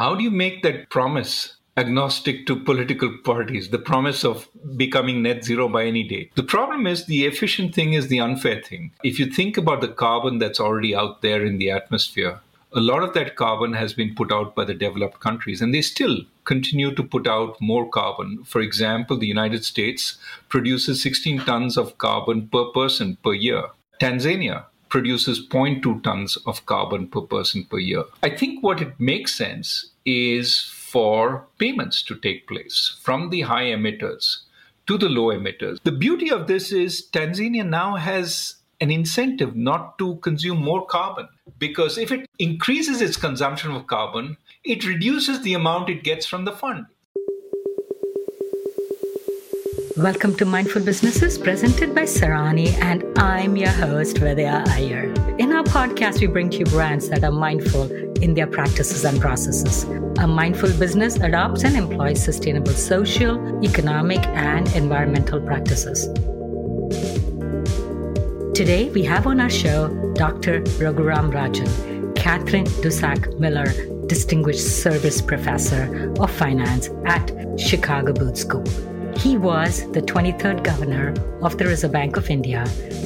how do you make that promise agnostic to political parties, the promise of becoming net zero by any date. The problem is the efficient thing is the unfair thing. If you think about the carbon that's already out there in the atmosphere, a lot of that carbon has been put out by the developed countries, and they still continue to put out more carbon. For example, the United States produces 16 tons of carbon per person per year. Tanzania produces 0.2 tons of carbon per person per year. I think what it makes sense is for payments to take place from the high emitters to the low emitters. The beauty of this is Tanzania now has an incentive not to consume more carbon because if it increases its consumption of carbon, it reduces the amount it gets from the fund. Welcome to Mindful Businesses presented by Sarani, and I'm your host, Vidya Iyer. In our podcast, we bring to you brands that are mindful in their practices and processes. A mindful business adopts and employs sustainable social, economic, and environmental practices. Today, we have on our show Dr. Raghuram Rajan, Katherine Dusak Miller, Distinguished Service Professor of Finance at Chicago Booth School. He was the 23rd governor of the Reserve Bank of India,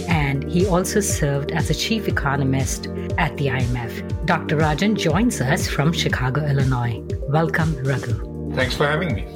and he also served as a chief economist at the IMF. Dr. Rajan joins us from Chicago, Illinois. Welcome, Raghu. Thanks for having me.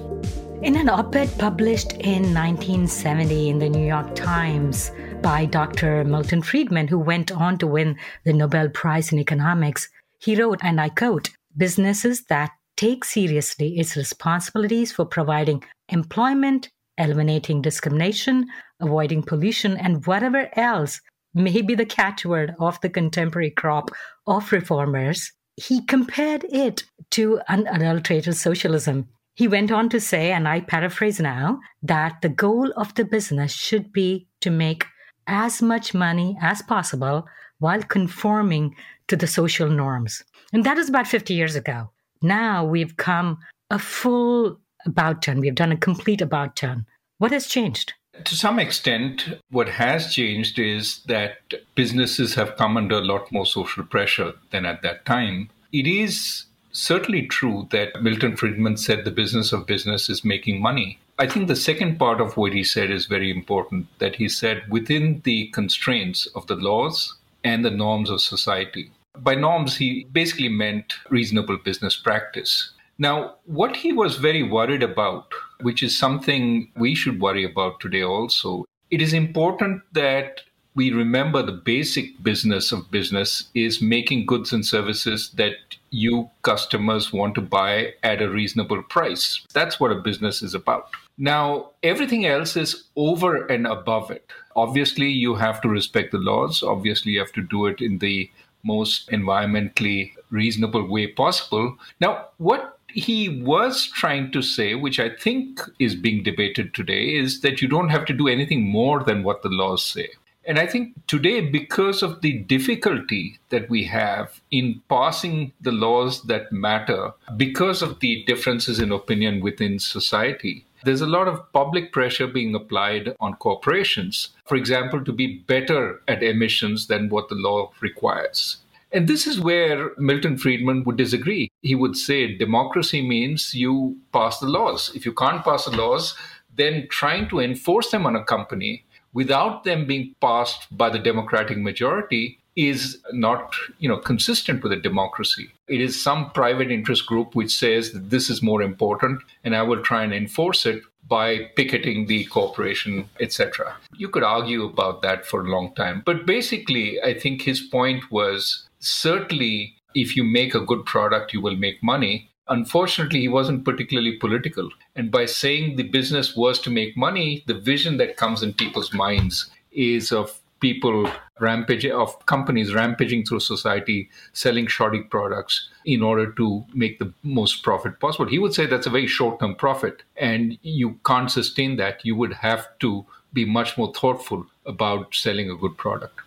In an op ed published in 1970 in the New York Times by Dr. Milton Friedman, who went on to win the Nobel Prize in Economics, he wrote, and I quote, businesses that take seriously its responsibilities for providing employment, eliminating discrimination, avoiding pollution, and whatever else may be the catchword of the contemporary crop of reformers, he compared it to unadulterated socialism. He went on to say, and I paraphrase now, that the goal of the business should be to make as much money as possible while conforming to the social norms. And that is about 50 years ago. Now we've come a full about turn. We've done a complete about turn. What has changed? To some extent, what has changed is that businesses have come under a lot more social pressure than at that time. It is certainly true that Milton Friedman said the business of business is making money. I think the second part of what he said is very important that he said within the constraints of the laws and the norms of society. By norms, he basically meant reasonable business practice. Now, what he was very worried about, which is something we should worry about today also, it is important that we remember the basic business of business is making goods and services that you customers want to buy at a reasonable price. That's what a business is about. Now, everything else is over and above it. Obviously, you have to respect the laws. Obviously, you have to do it in the most environmentally reasonable way possible. Now, what he was trying to say, which I think is being debated today, is that you don't have to do anything more than what the laws say. And I think today, because of the difficulty that we have in passing the laws that matter, because of the differences in opinion within society, there's a lot of public pressure being applied on corporations, for example, to be better at emissions than what the law requires. And this is where Milton Friedman would disagree. He would say democracy means you pass the laws. If you can't pass the laws, then trying to enforce them on a company without them being passed by the democratic majority is not you know consistent with a democracy. It is some private interest group which says that this is more important and i will try and enforce it by picketing the corporation etc you could argue about that for a long time. But basically i think his point was certainly if you make a good product you will make money. Unfortunately he wasn't particularly political. And by saying the business was to make money the vision that comes in people's minds is of people rampaging of companies rampaging through society selling shoddy products in order to make the most profit possible. He would say that's a very short term profit and you can't sustain that. You would have to be much more thoughtful about selling a good product.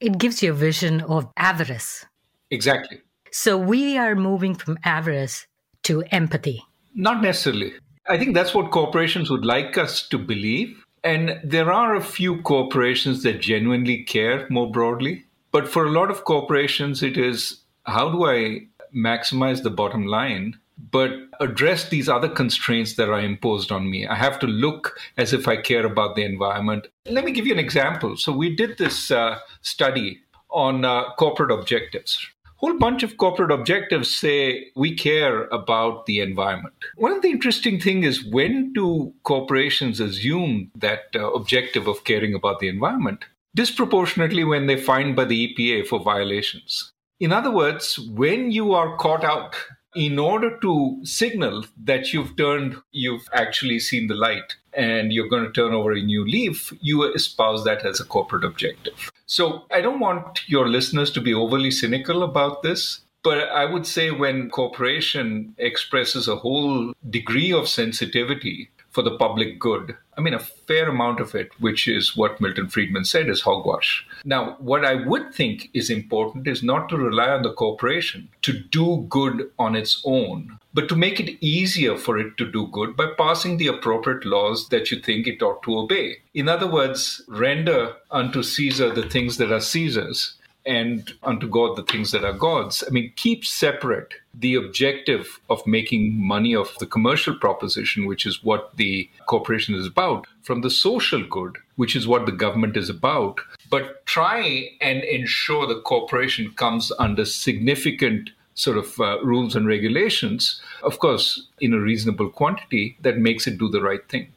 It gives you a vision of avarice. Exactly. So we are moving from avarice to empathy. Not necessarily. I think that's what corporations would like us to believe and there are a few corporations that genuinely care more broadly. But for a lot of corporations, it is how do I maximize the bottom line, but address these other constraints that are imposed on me. I have to look as if I care about the environment. Let me give you an example. So, we did this uh, study on uh, corporate objectives. Whole bunch of corporate objectives say we care about the environment. One of the interesting things is when do corporations assume that uh, objective of caring about the environment? Disproportionately when they're fined by the EPA for violations. In other words, when you are caught out in order to signal that you've turned, you've actually seen the light and you're going to turn over a new leaf, you espouse that as a corporate objective. So I don't want your listeners to be overly cynical about this. But I would say when corporation expresses a whole degree of sensitivity for the public good. I mean, a fair amount of it, which is what Milton Friedman said, is hogwash. Now, what I would think is important is not to rely on the corporation to do good on its own, but to make it easier for it to do good by passing the appropriate laws that you think it ought to obey. In other words, render unto Caesar the things that are Caesar's and unto God the things that are God's. I mean, keep separate the objective of making money of the commercial proposition, which is what the corporation is about, from the social good, which is what the government is about. But try and ensure the corporation comes under significant sort of uh, rules and regulations, of course, in a reasonable quantity that makes it do the right thing.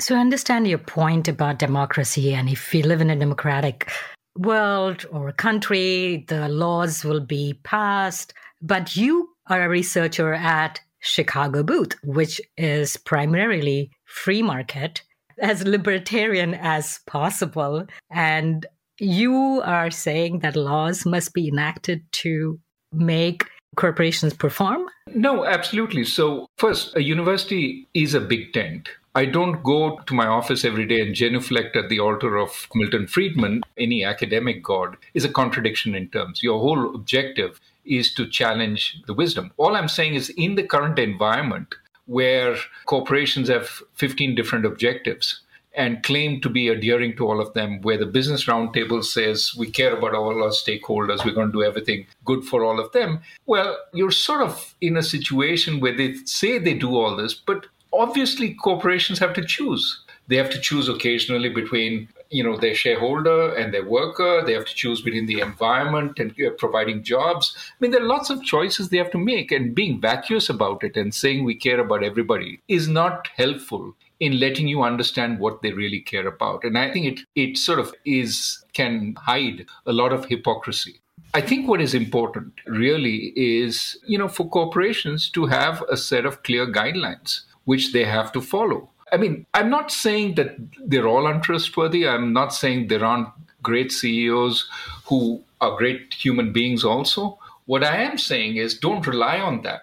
So I understand your point about democracy, and if we live in a democratic world or a country, the laws will be passed. But you are a researcher at Chicago Booth, which is primarily free market, as libertarian as possible. And you are saying that laws must be enacted to make corporations perform? No, absolutely. So, first, a university is a big tent. I don't go to my office every day and genuflect at the altar of Milton Friedman, any academic god, is a contradiction in terms. Your whole objective is to challenge the wisdom. All I'm saying is in the current environment where corporations have 15 different objectives and claim to be adhering to all of them, where the Business Roundtable says we care about all our stakeholders, we're going to do everything good for all of them. Well, you're sort of in a situation where they say they do all this, but obviously corporations have to choose. They have to choose occasionally between you know their shareholder and their worker. They have to choose between the environment and uh, providing jobs. I mean there are lots of choices they have to make and being vacuous about it and saying we care about everybody is not helpful in letting you understand what they really care about. And i think it it sort of is can hide a lot of hypocrisy. I think what is important really is, you know, for corporations to have a set of clear guidelines which they have to follow. I mean, I'm not saying that they're all untrustworthy. I'm not saying there aren't great CEOs who are great human beings also. What I am saying is don't rely on that.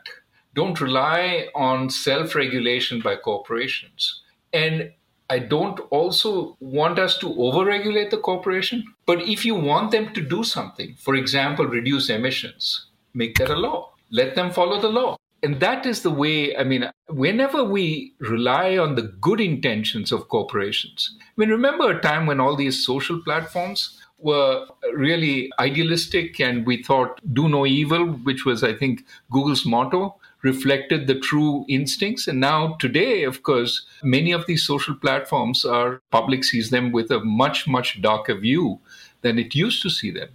Don't rely on self regulation by corporations. And I don't also want us to overregulate the corporation. But if you want them to do something, for example, reduce emissions, make that a law. Let them follow the law and that is the way i mean whenever we rely on the good intentions of corporations i mean remember a time when all these social platforms were really idealistic and we thought do no evil which was i think google's motto reflected the true instincts. And now today of course many of these social platforms are public sees them with a much much darker view than it used to see them.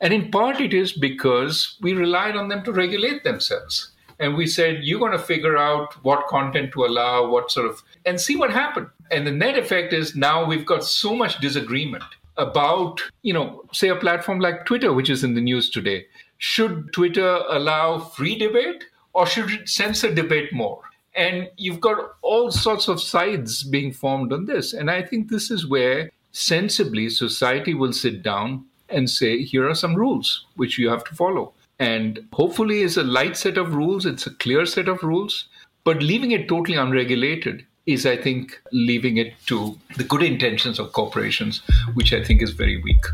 And in part it is because we relied on them to regulate themselves and we said you're going to figure out what content to allow what sort of and see what happened. And the net effect is now we've got so much disagreement about you know say a platform like twitter which is in the news today. Should twitter allow free debate or should it censor debate more? And you've got all sorts of sides being formed on this. And i think this is where sensibly society will sit down and say here are some rules which you have to follow and hopefully it's a light set of rules it's a clear set of rules. But leaving it totally unregulated is i think leaving it to the good intentions of corporations which i think is very weak.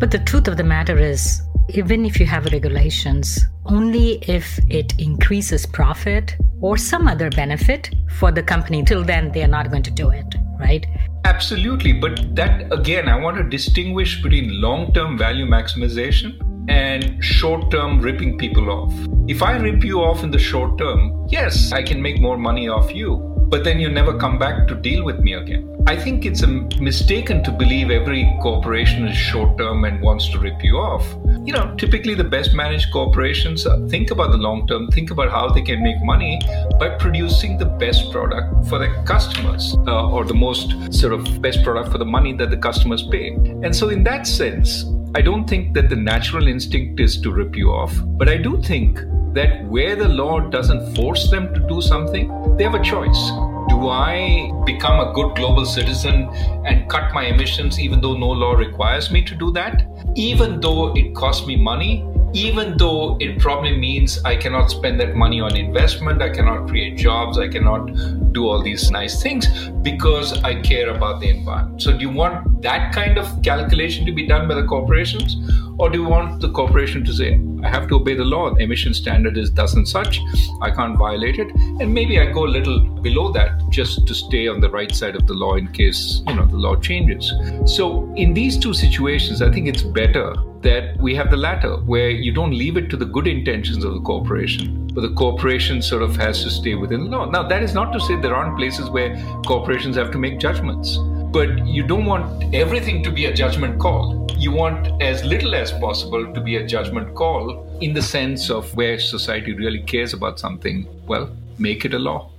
But the truth of the matter is even if you have regulations only if it increases profit or some other benefit for the company till then they are not going to do it right? Absolutely but that again i want to distinguish between long term value maximization and short term ripping people off. If I rip you off in the short term, yes, I can make more money off you, but then you never come back to deal with me again. I think it's a mistaken to believe every corporation is short term and wants to rip you off. You know, typically the best managed corporations uh, think about the long term, think about how they can make money by producing the best product for their customers uh, or the most sort of best product for the money that the customers pay. And so, in that sense, I don't think that the natural instinct is to rip you off, but I do think that where the law doesn't force them to do something, they have a choice. Do I become a good global citizen and cut my emissions even though no law requires me to do that? Even though it costs me money, even though it probably means I cannot spend that money on investment, I cannot create jobs, I cannot do all these nice things because I care about the environment. So, do you want that kind of calculation to be done by the corporations? Or do you want the corporation to say, I have to obey the law, the emission standard is thus and such, I can't violate it, and maybe I go a little below that just to stay on the right side of the law in case, you know, the law changes. So in these two situations, I think it's better that we have the latter, where you don't leave it to the good intentions of the corporation, but the corporation sort of has to stay within the law. Now, that is not to say there aren't places where corporations have to make judgments, but you don't want everything to be a judgment call. You want as little as possible to be a judgment call in the sense of where society really cares about something. Well, make it a law.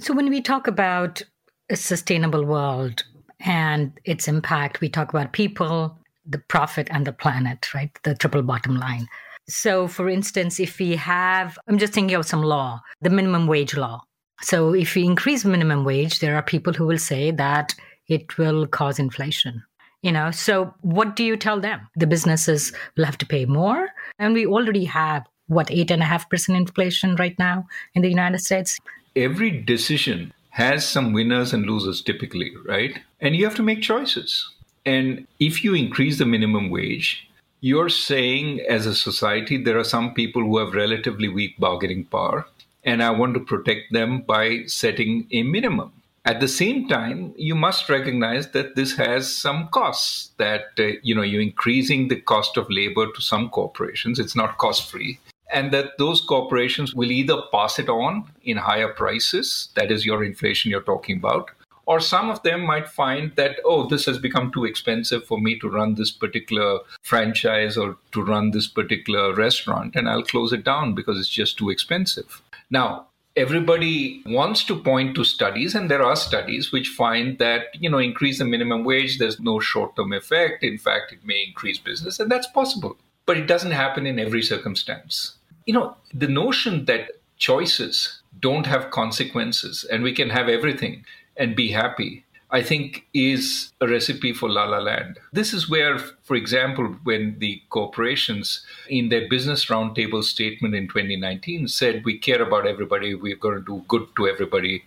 So, when we talk about a sustainable world and its impact, we talk about people, the profit and the planet, right? The triple bottom line. So, for instance, if we have, I'm just thinking of some law, the minimum wage law. So, if we increase minimum wage, there are people who will say that it will cause inflation. You know, so what do you tell them? The businesses will have to pay more. And we already have, what, eight and a half percent inflation right now in the United States? Every decision has some winners and losers typically, right? And you have to make choices. And if you increase the minimum wage, you're saying as a society, there are some people who have relatively weak bargaining power, and I want to protect them by setting a minimum. At the same time, you must recognize that this has some costs. That uh, you know, you're increasing the cost of labor to some corporations. It's not cost free, and that those corporations will either pass it on in higher prices. That is your inflation you're talking about, or some of them might find that, oh, this has become too expensive for me to run this particular franchise or to run this particular restaurant, and I'll close it down because it's just too expensive. Now, everybody wants to point to studies and there are studies which find that you know increase the minimum wage there's no short term effect. In fact it may increase business and that's possible. But it doesn't happen in every circumstance. You know the notion that choices don't have consequences and we can have everything and be happy, I think is a recipe for La La Land. This is where, for example, when the corporations in their business roundtable statement in 2019 said, We care about everybody, we're going to do good to everybody.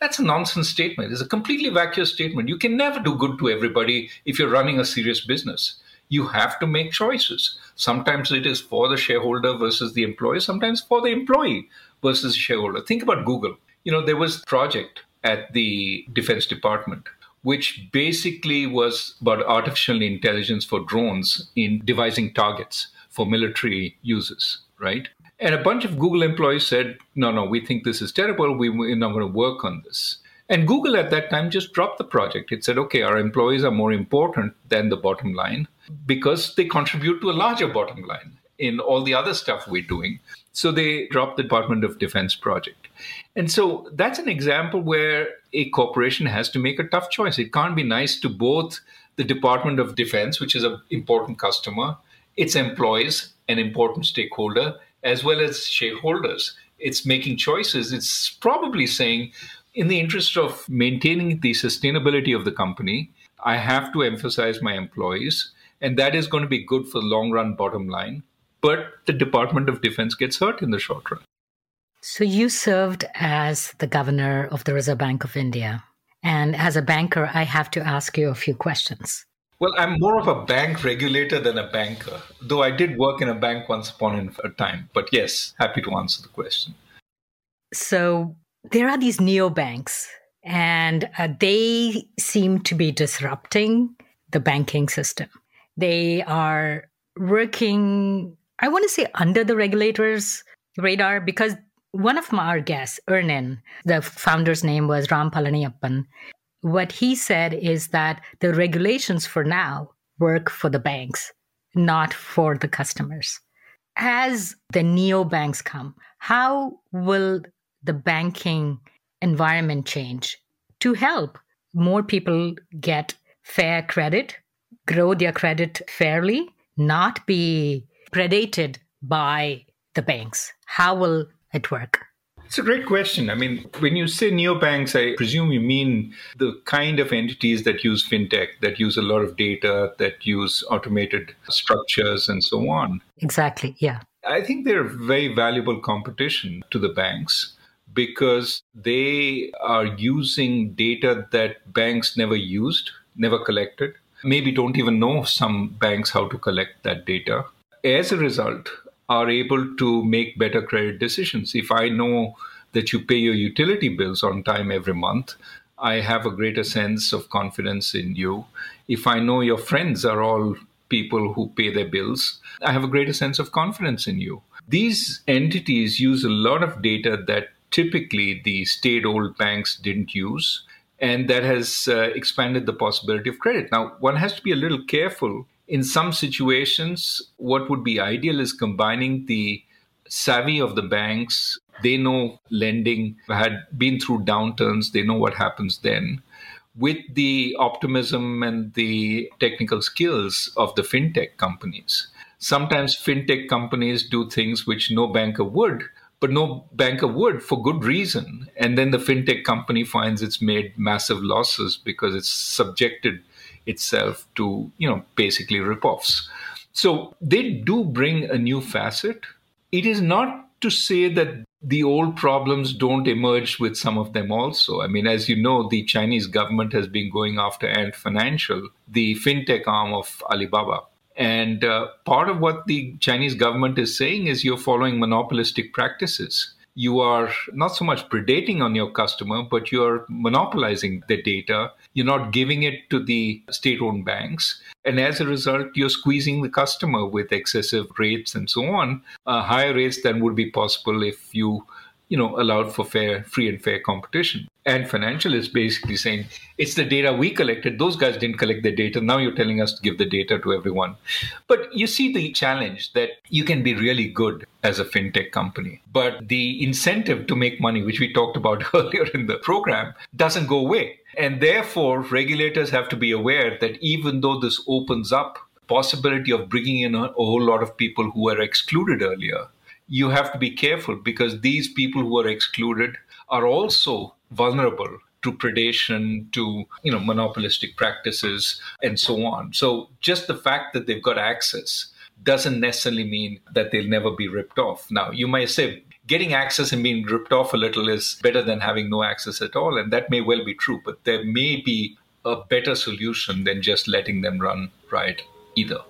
That's a nonsense statement. It's a completely vacuous statement. You can never do good to everybody if you're running a serious business. You have to make choices. Sometimes it is for the shareholder versus the employee, sometimes for the employee versus the shareholder. Think about Google. You know, there was project at the Defense Department, which basically was about artificial intelligence for drones in devising targets for military uses, right? And a bunch of Google employees said, no, no, we think this is terrible. We, we're not going to work on this. And Google at that time just dropped the project. It said, okay, our employees are more important than the bottom line because they contribute to a larger bottom line in all the other stuff we're doing. So they dropped the Department of Defense project. And so that's an example where a corporation has to make a tough choice. It can't be nice to both the Department of Defense, which is an important customer, its employees, an important stakeholder, as well as shareholders. It's making choices. It's probably saying, in the interest of maintaining the sustainability of the company, I have to emphasize my employees, and that is going to be good for the long run bottom line but the Department of Defense gets hurt in the short run. So you served as the governor of the Reserve Bank of India. And as a banker, I have to ask you a few questions. Well, I'm more of a bank regulator than a banker, though I did work in a bank once upon a time. But yes, happy to answer the question. So there are these neobanks, and uh, they seem to be disrupting the banking system. They are working, I want to say, under the regulators' radar because one of our guests, Earnin, the founder's name was Ram Palaniappan. What he said is that the regulations for now work for the banks, not for the customers. As the neobanks come, how will the banking environment change to help more people get fair credit, grow their credit fairly, not be predated by the banks? How will it work? It's a great question. I mean, when you say neobanks, I presume you mean the kind of entities that use fintech, that use a lot of data, that use automated structures, and so on. Exactly, yeah. I think they're very valuable competition to the banks because they are using data that banks never used, never collected, maybe don't even know some banks how to collect that data. As a result, are able to make better credit decisions. If I know that you pay your utility bills on time every month, I have a greater sense of confidence in you. If I know your friends are all people who pay their bills, I have a greater sense of confidence in you. These entities use a lot of data that typically the state old banks didn't use. And that has uh, expanded the possibility of credit. Now, one has to be a little careful in some situations, what would be ideal is combining the savvy of the banks. They know lending, had been through downturns, they know what happens then, with the optimism and the technical skills of the fintech companies. Sometimes fintech companies do things which no banker would, but no banker would for good reason. And then the fintech company finds it's made massive losses because it's subjected itself to, you know, basically ripoffs. So they do bring a new facet. It is not to say that the old problems don't emerge with some of them also. I mean, as you know, the Chinese government has been going after Ant Financial, the fintech arm of Alibaba. And uh, part of what the Chinese government is saying is you're following monopolistic practices you are not so much predating on your customer, but you're monopolizing the data. You're not giving it to the state owned banks. And as a result, you're squeezing the customer with excessive rates and so on, uh, higher rates than would be possible if you you know, allowed for fair, free and fair competition. Ant Financial is basically saying it's the data we collected. Those guys didn't collect the data. Now you're telling us to give the data to everyone. But you see the challenge that you can be really good as a fintech company, but the incentive to make money, which we talked about earlier in the program, doesn't go away. And therefore, regulators have to be aware that even though this opens up possibility of bringing in a, a whole lot of people who were excluded earlier, you have to be careful because these people who are excluded are also vulnerable to predation, to you know monopolistic practices, and so on. So just the fact that they've got access doesn't necessarily mean that they'll never be ripped off. Now you might say getting access and being ripped off a little is better than having no access at all, and that may well be true. But there may be a better solution than just letting them run right either.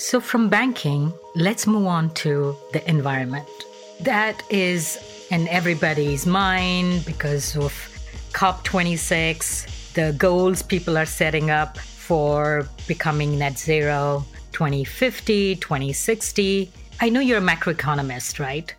So, from banking, let's move on to the environment. That is in everybody's mind because of COP26, the goals people are setting up for becoming net zero 2050, 2060. I know you're a macroeconomist, right?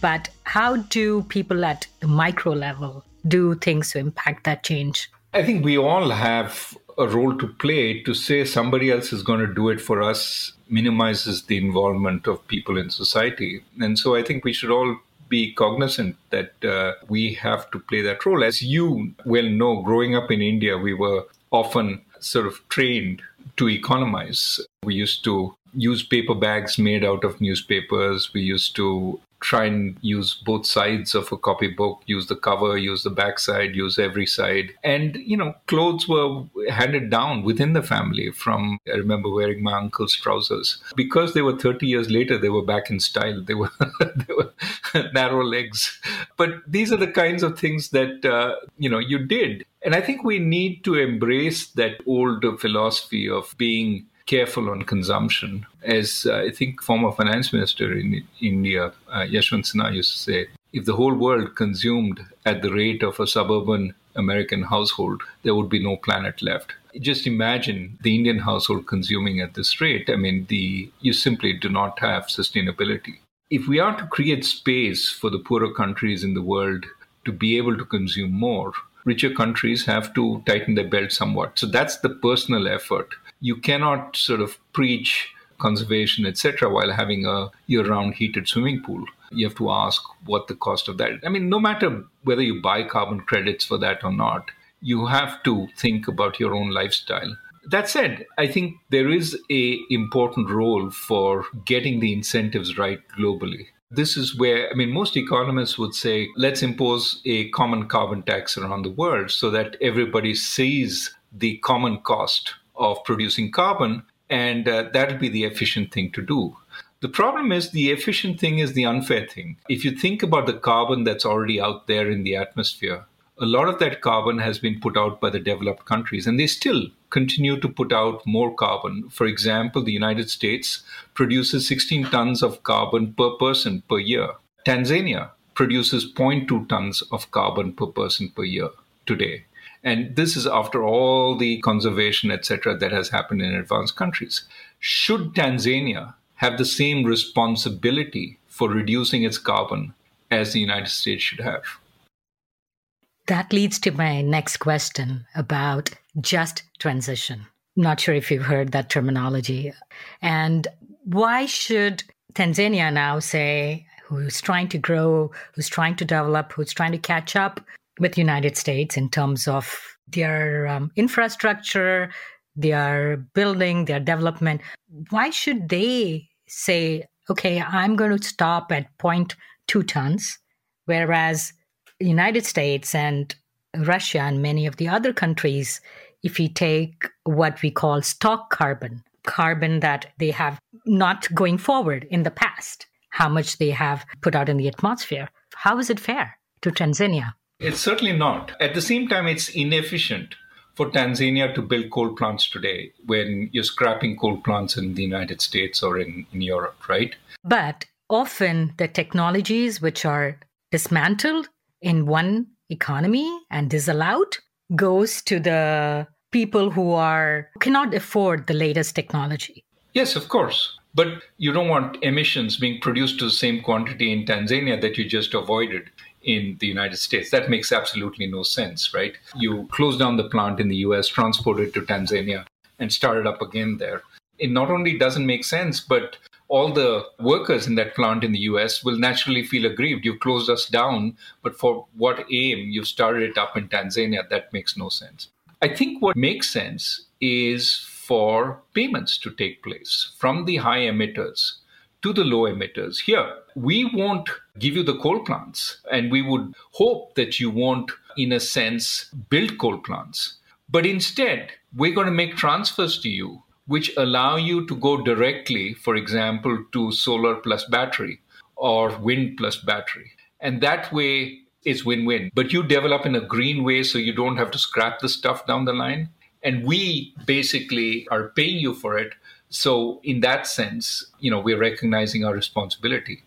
But how do people at the micro level do things to impact that change? I think we all have a role to play to say somebody else is going to do it for us minimizes the involvement of people in society. And so I think we should all be cognizant that uh, we have to play that role. As you well know, growing up in India, we were often sort of trained to economize. We used to use paper bags made out of newspapers. We used to try and use both sides of a copybook, use the cover, use the backside, use every side. And, you know, clothes were handed down within the family from, I remember wearing my uncle's trousers. Because they were 30 years later, they were back in style. They were, they were narrow legs. But these are the kinds of things that, uh, you know, you did. And I think we need to embrace that old philosophy of being careful on consumption. As uh, I think former finance minister in India, uh, Yashwant Sinha used to say, if the whole world consumed at the rate of a suburban American household, there would be no planet left. Just imagine the Indian household consuming at this rate. I mean, the you simply do not have sustainability. If we are to create space for the poorer countries in the world to be able to consume more, richer countries have to tighten their belt somewhat. So that's the personal effort. You cannot sort of preach conservation, etc., while having a year round heated swimming pool. You have to ask what the cost of that. I mean, no matter whether you buy carbon credits for that or not, you have to think about your own lifestyle. That said, I think there is a important role for getting the incentives right globally. This is where, I mean, most economists would say, let's impose a common carbon tax around the world so that everybody sees the common cost of producing carbon, and uh, that'll be the efficient thing to do. The problem is the efficient thing is the unfair thing. If you think about the carbon that's already out there in the atmosphere, a lot of that carbon has been put out by the developed countries, and they still continue to put out more carbon. For example, the United States produces 16 tons of carbon per person per year. Tanzania produces 0.2 tons of carbon per person per year today. And this is after all the conservation, etc., that has happened in advanced countries. Should Tanzania have the same responsibility for reducing its carbon as the United States should have? That leads to my next question about just transition. Not sure if you've heard that terminology. And why should Tanzania now say, who's trying to grow, who's trying to develop, who's trying to catch up with United States in terms of their um, infrastructure, their building, their development, why should they say, okay, I'm going to stop at 0.2 tons, whereas United States and Russia and many of the other countries, if we take what we call stock carbon, carbon that they have not going forward in the past, how much they have put out in the atmosphere, how is it fair to Tanzania? It's certainly not. At the same time, it's inefficient for Tanzania to build coal plants today when you're scrapping coal plants in the United States or in, in Europe, right? But often the technologies which are dismantled in one economy and disallowed goes to the people who are cannot afford the latest technology. Yes, of course. But you don't want emissions being produced to the same quantity in Tanzania that you just avoided in the United States. That makes absolutely no sense, right? You close down the plant in the US, transport it to Tanzania, and start it up again there. It not only doesn't make sense, but all the workers in that plant in the US will naturally feel aggrieved. You've closed us down, but for what aim? You've started it up in Tanzania. That makes no sense. I think what makes sense is for payments to take place from the high emitters to the low emitters. Here, we won't give you the coal plants, and we would hope that you won't, in a sense, build coal plants. But instead, we're going to make transfers to you which allow you to go directly, for example, to solar plus battery or wind plus battery. And that way it's win win. But you develop in a green way so you don't have to scrap the stuff down the line. And we basically are paying you for it. So, in that sense, you know, we're recognizing our responsibility.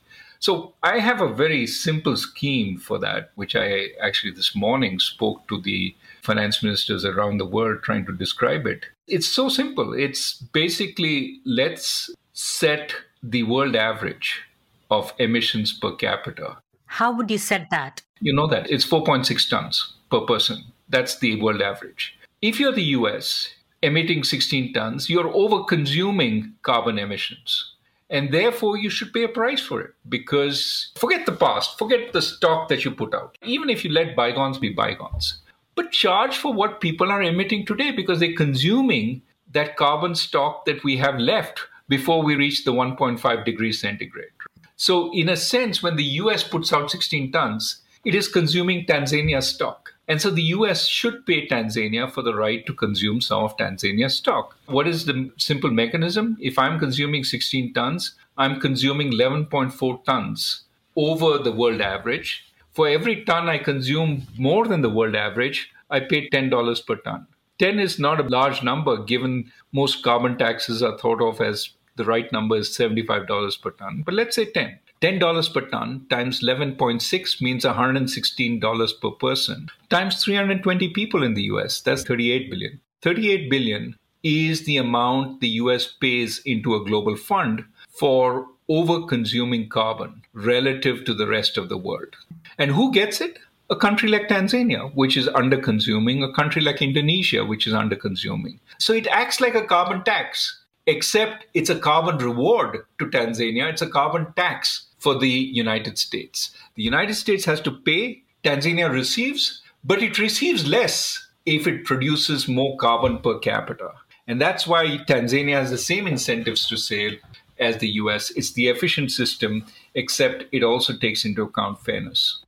So, I have a very simple scheme for that, which I actually this morning spoke to the finance ministers around the world trying to describe it. It's so simple. It's basically let's set the world average of emissions per capita. How would you set that? You know that it's 4.6 tons per person. That's the world average. If you're the US emitting 16 tons, you're over consuming carbon emissions. And therefore, you should pay a price for it because forget the past, forget the stock that you put out. Even if you let bygones be bygones, but charge for what people are emitting today because they're consuming that carbon stock that we have left before we reach the 1.5 degrees centigrade. So, in a sense, when the US puts out 16 tons, it is consuming Tanzania's stock. And so the US should pay Tanzania for the right to consume some of Tanzania's stock. What is the simple mechanism? If I'm consuming 16 tons, I'm consuming 11.4 tons over the world average for every ton I consume more than the world average, I pay $10 per ton. 10 is not a large number given most carbon taxes are thought of as the right number is $75 per ton, but let's say 10. $10 per ton times 11.6 means $116 per person times 320 people in the US. That's 38 billion. 38 billion is the amount the US pays into a global fund for over consuming carbon relative to the rest of the world. And who gets it? A country like Tanzania, which is under consuming, a country like Indonesia, which is under consuming. So it acts like a carbon tax, except it's a carbon reward to Tanzania, it's a carbon tax for the United States. The United States has to pay, Tanzania receives, but it receives less if it produces more carbon per capita. And that's why Tanzania has the same incentives to sale as the US. It's the efficient system, except it also takes into account fairness.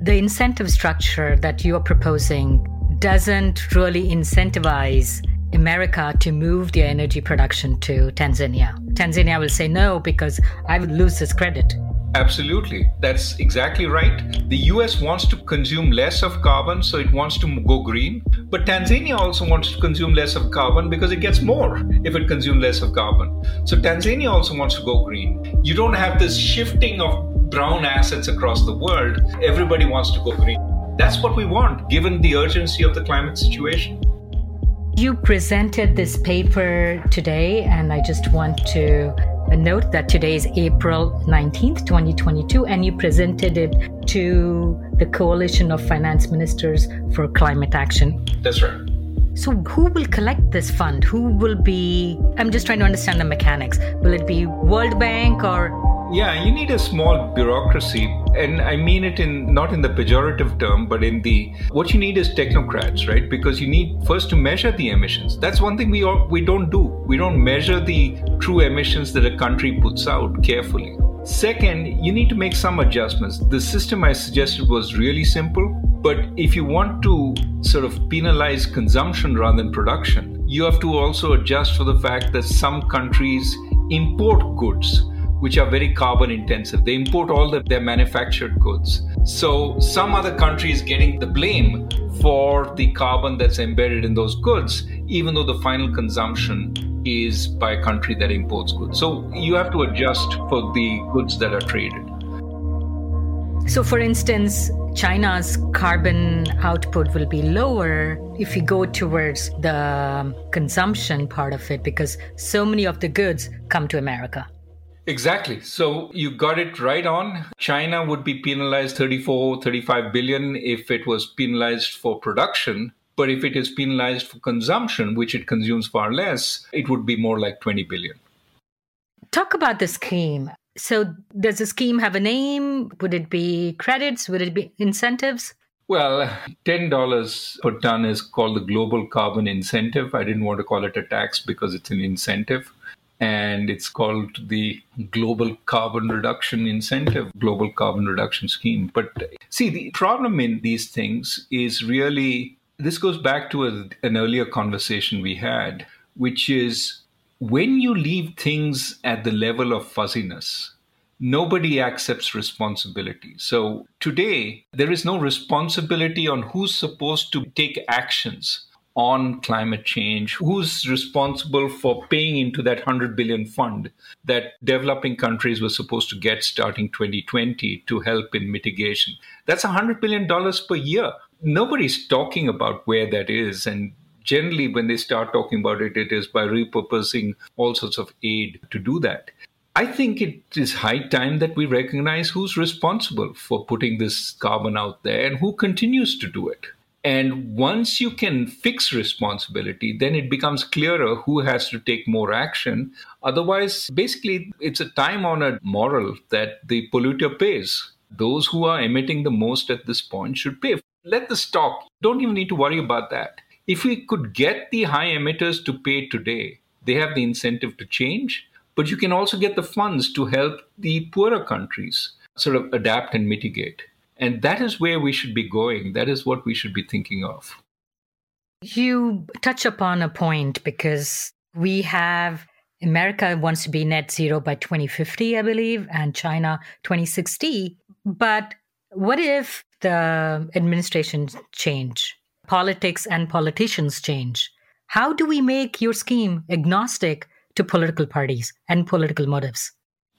The incentive structure that you are proposing doesn't really incentivize America to move their energy production to Tanzania. Tanzania will say no because I would lose this credit. Absolutely. That's exactly right. The US wants to consume less of carbon, so it wants to go green. But Tanzania also wants to consume less of carbon because it gets more if it consumes less of carbon. So Tanzania also wants to go green. You don't have this shifting of brown assets across the world. Everybody wants to go green. That's what we want, given the urgency of the climate situation. You presented this paper today, and I just want to note that today is April 19th, 2022, and you presented it to the Coalition of Finance Ministers for Climate Action. That's right. So, who will collect this fund? Who will be? I'm just trying to understand the mechanics. Will it be World Bank or yeah, you need a small bureaucracy. And I mean it in not in the pejorative term, but in the what you need is technocrats, right? Because you need first to measure the emissions. That's one thing we all, we don't do. We don't measure the true emissions that a country puts out carefully. Second, you need to make some adjustments. The system I suggested was really simple, but if you want to sort of penalize consumption rather than production, you have to also adjust for the fact that some countries import goods which are very carbon intensive. They import all the, their manufactured goods. So some other country is getting the blame for the carbon that's embedded in those goods, even though the final consumption is by a country that imports goods. So you have to adjust for the goods that are traded. So, for instance, China's carbon output will be lower if we go towards the consumption part of it because so many of the goods come to America. Exactly. So you got it right on. China would be penalized 34, 35 billion if it was penalized for production. But if it is penalized for consumption, which it consumes far less, it would be more like 20 billion. Talk about the scheme. So, does the scheme have a name? Would it be credits? Would it be incentives? Well, $10 per ton is called the Global Carbon Incentive. I didn't want to call it a tax because it's an incentive and it's called the Global Carbon Reduction Incentive, Global Carbon Reduction Scheme. But see, the problem in these things is really this goes back to a, an earlier conversation we had, which is when you leave things at the level of fuzziness, nobody accepts responsibility. So today, there is no responsibility on who's supposed to take actions on climate change, who's responsible for paying into that 100 billion fund that developing countries were supposed to get starting 2020 to help in mitigation. That's 100 billion dollars per year. Nobody's talking about where that is and generally when they start talking about it it is by repurposing all sorts of aid to do that. I think it is high time that we recognize who's responsible for putting this carbon out there and who continues to do it. And once you can fix responsibility, then it becomes clearer who has to take more action. Otherwise, basically, it's a time honored moral that the polluter pays. Those who are emitting the most at this point should pay. Let the stock, don't even need to worry about that. If we could get the high emitters to pay today, they have the incentive to change, but you can also get the funds to help the poorer countries sort of adapt and mitigate. And that is where we should be going. That is what we should be thinking of. You touch upon a point because we have America wants to be net zero by 2050, I believe, and China 2060. But what if the administration change, politics and politicians change? How do we make your scheme agnostic to political parties and political motives.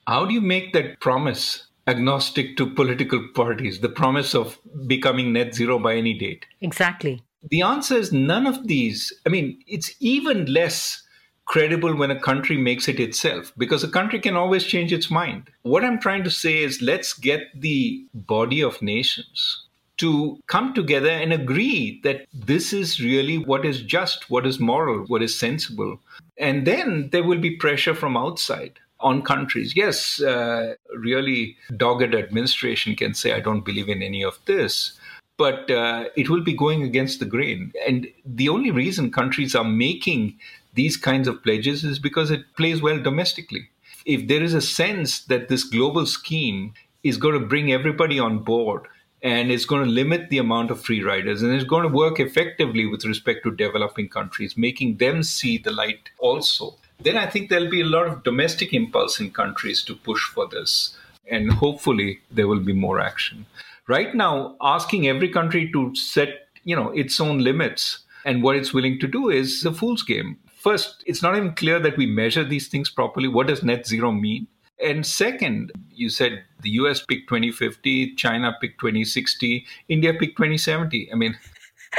How do you make that promise agnostic to political parties, the promise of becoming net zero by any date? Exactly. The answer is none of these. I mean, it's even less credible when a country makes it itself because a country can always change its mind. What I'm trying to say is let's get the body of nations to come together and agree that this is really what is just, what is moral, what is sensible. And then there will be pressure from outside on countries. Yes, uh, really dogged administration can say, I don't believe in any of this. But uh, it will be going against the grain. And the only reason countries are making these kinds of pledges is because it plays well domestically. If there is a sense that this global scheme is going to bring everybody on board and it's going to limit the amount of free riders and it's going to work effectively with respect to developing countries, making them see the light also then I think there'll be a lot of domestic impulse in countries to push for this. And hopefully there will be more action. Right now, asking every country to set, you know, its own limits and what it's willing to do is a fool's game. First, it's not even clear that we measure these things properly. What does net zero mean? And second, you said the US picked 2050, China picked 2060, India picked 2070. I mean,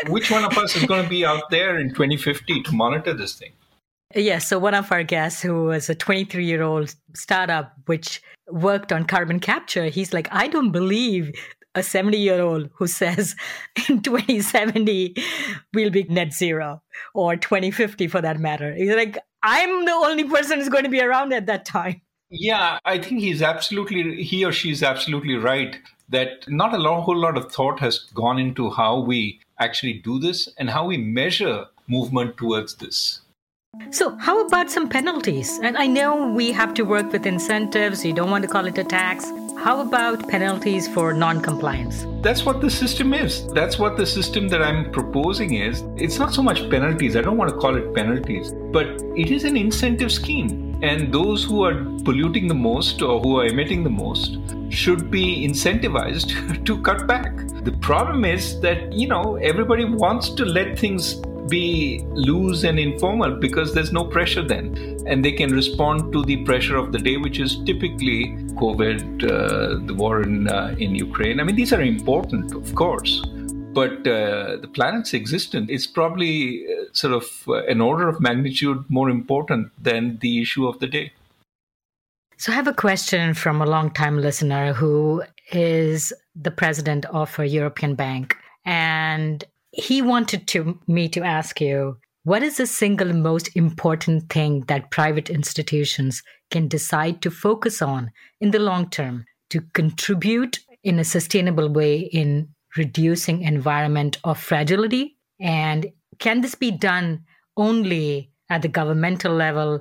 which one of us is going to be out there in 2050 to monitor this thing? Yes. So one of our guests, who was a 23 year old startup which worked on carbon capture, he's like, I don't believe a 70 year old who says in 2070 we'll be net zero or 2050 for that matter. He's like, I'm the only person who's going to be around at that time. Yeah, I think he's absolutely, he or she is absolutely right that not a whole lot of thought has gone into how we actually do this and how we measure movement towards this. So, how about some penalties? And I know we have to work with incentives, you don't want to call it a tax. How about penalties for non compliance? That's what the system is. That's what the system that I'm proposing is. It's not so much penalties, I don't want to call it penalties, but it is an incentive scheme. And those who are polluting the most or who are emitting the most should be incentivized to cut back. The problem is that, you know, everybody wants to let things be loose and informal because there's no pressure then. And they can respond to the pressure of the day, which is typically COVID, uh, the war in, uh, in Ukraine. I mean, these are important, of course. But uh, the planet's existence is probably uh, sort of uh, an order of magnitude more important than the issue of the day. So, I have a question from a long-time listener who is the president of a European bank. And he wanted to me to ask you what is the single most important thing that private institutions can decide to focus on in the long term to contribute in a sustainable way in reducing environment of fragility and can this be done only at the governmental level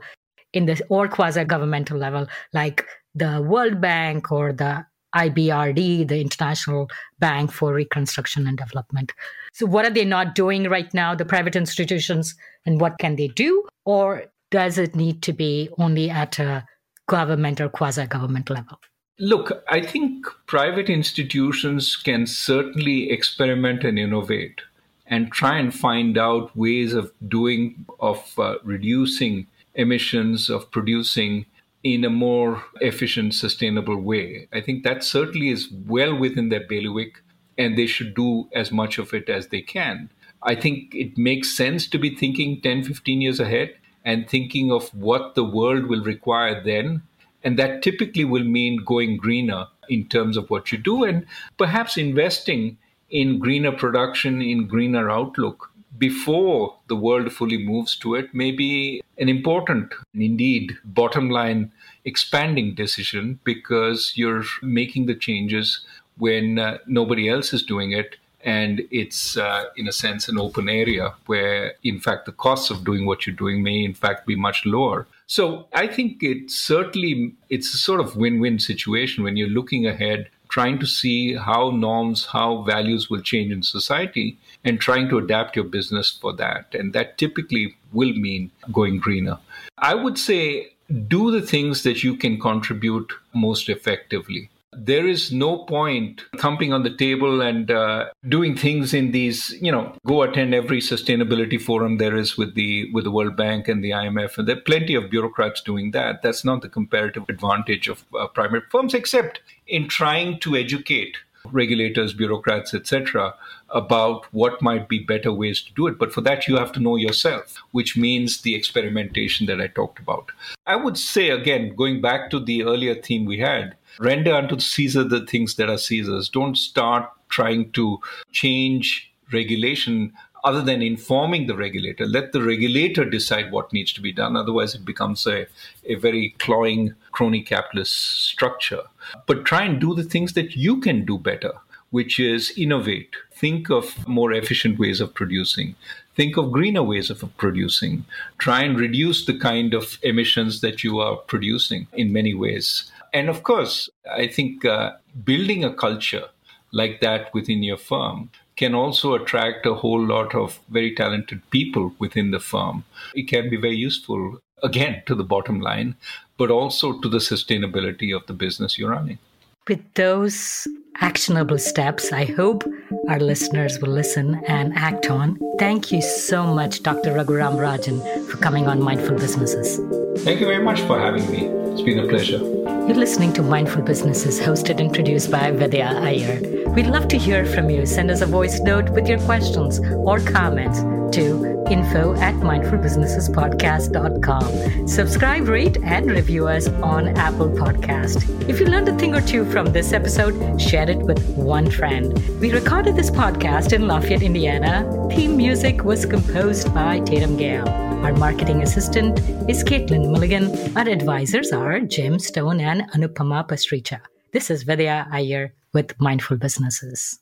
in the or quasi governmental level like the world bank or the IBRD, the International Bank for Reconstruction and Development. So, what are they not doing right now, the private institutions, and what can they do? Or does it need to be only at a government or quasi government level? Look, I think private institutions can certainly experiment and innovate and try and find out ways of doing, of uh, reducing emissions, of producing in a more efficient, sustainable way. I think that certainly is well within their bailiwick, and they should do as much of it as they can. I think it makes sense to be thinking 10, 15 years ahead and thinking of what the world will require then. And that typically will mean going greener in terms of what you do and perhaps investing in greener production, in greener outlook before the world fully moves to it may be an important, indeed, bottom line expanding decision because you're making the changes when uh, nobody else is doing it and it's uh, in a sense an open area where in fact the costs of doing what you're doing may in fact be much lower so i think it certainly it's a sort of win-win situation when you're looking ahead trying to see how norms, how values will change in society, and trying to adapt your business for that. And that typically will mean going greener. I would say do the things that you can contribute most effectively. There is no point thumping on the table and uh, doing things in these you know go attend every sustainability forum there is with the with the world bank and the imf and there are plenty of bureaucrats doing that that's not the comparative advantage of uh, private firms except in trying to educate regulators, bureaucrats, etc., about what might be better ways to do it. But for that, you have to know yourself, which means the experimentation that I talked about. I would say, again, going back to the earlier theme we had, render unto Caesar the things that are Caesar's. Don't start trying to change regulation other than informing the regulator. Let the regulator decide what needs to be done. Otherwise, it becomes a, a very clawing crony capitalist structure. But try and do the things that you can do better, which is innovate, think of more efficient ways of producing, think of greener ways of producing, try and reduce the kind of emissions that you are producing in many ways. And of course, I think uh, building a culture like that within your firm can also attract a whole lot of very talented people within the firm. It can be very useful, again, to the bottom line, but also to the sustainability of the business you're running. With those actionable steps, I hope our listeners will listen and act on. Thank you so much, Dr. Raghuram Rajan, for coming on Mindful Businesses. Thank you very much for having me. It's been a pleasure. You're listening to Mindful Businesses, hosted and produced by Vidya Iyer. We'd love to hear from you. Send us a voice note with your questions or comments to info at mindfulbusinessespodcast.com. Subscribe, rate, and review us on Apple Podcast. If you learned a thing or two from this episode, share it with one friend. We recorded this podcast in Lafayette, Indiana. Theme music was composed by Tatum Gale. Our marketing assistant is Caitlin Mulligan. Our advisors are Jim Stone and Anupama Pasricha. This is Vidya Iyer with Mindful Businesses.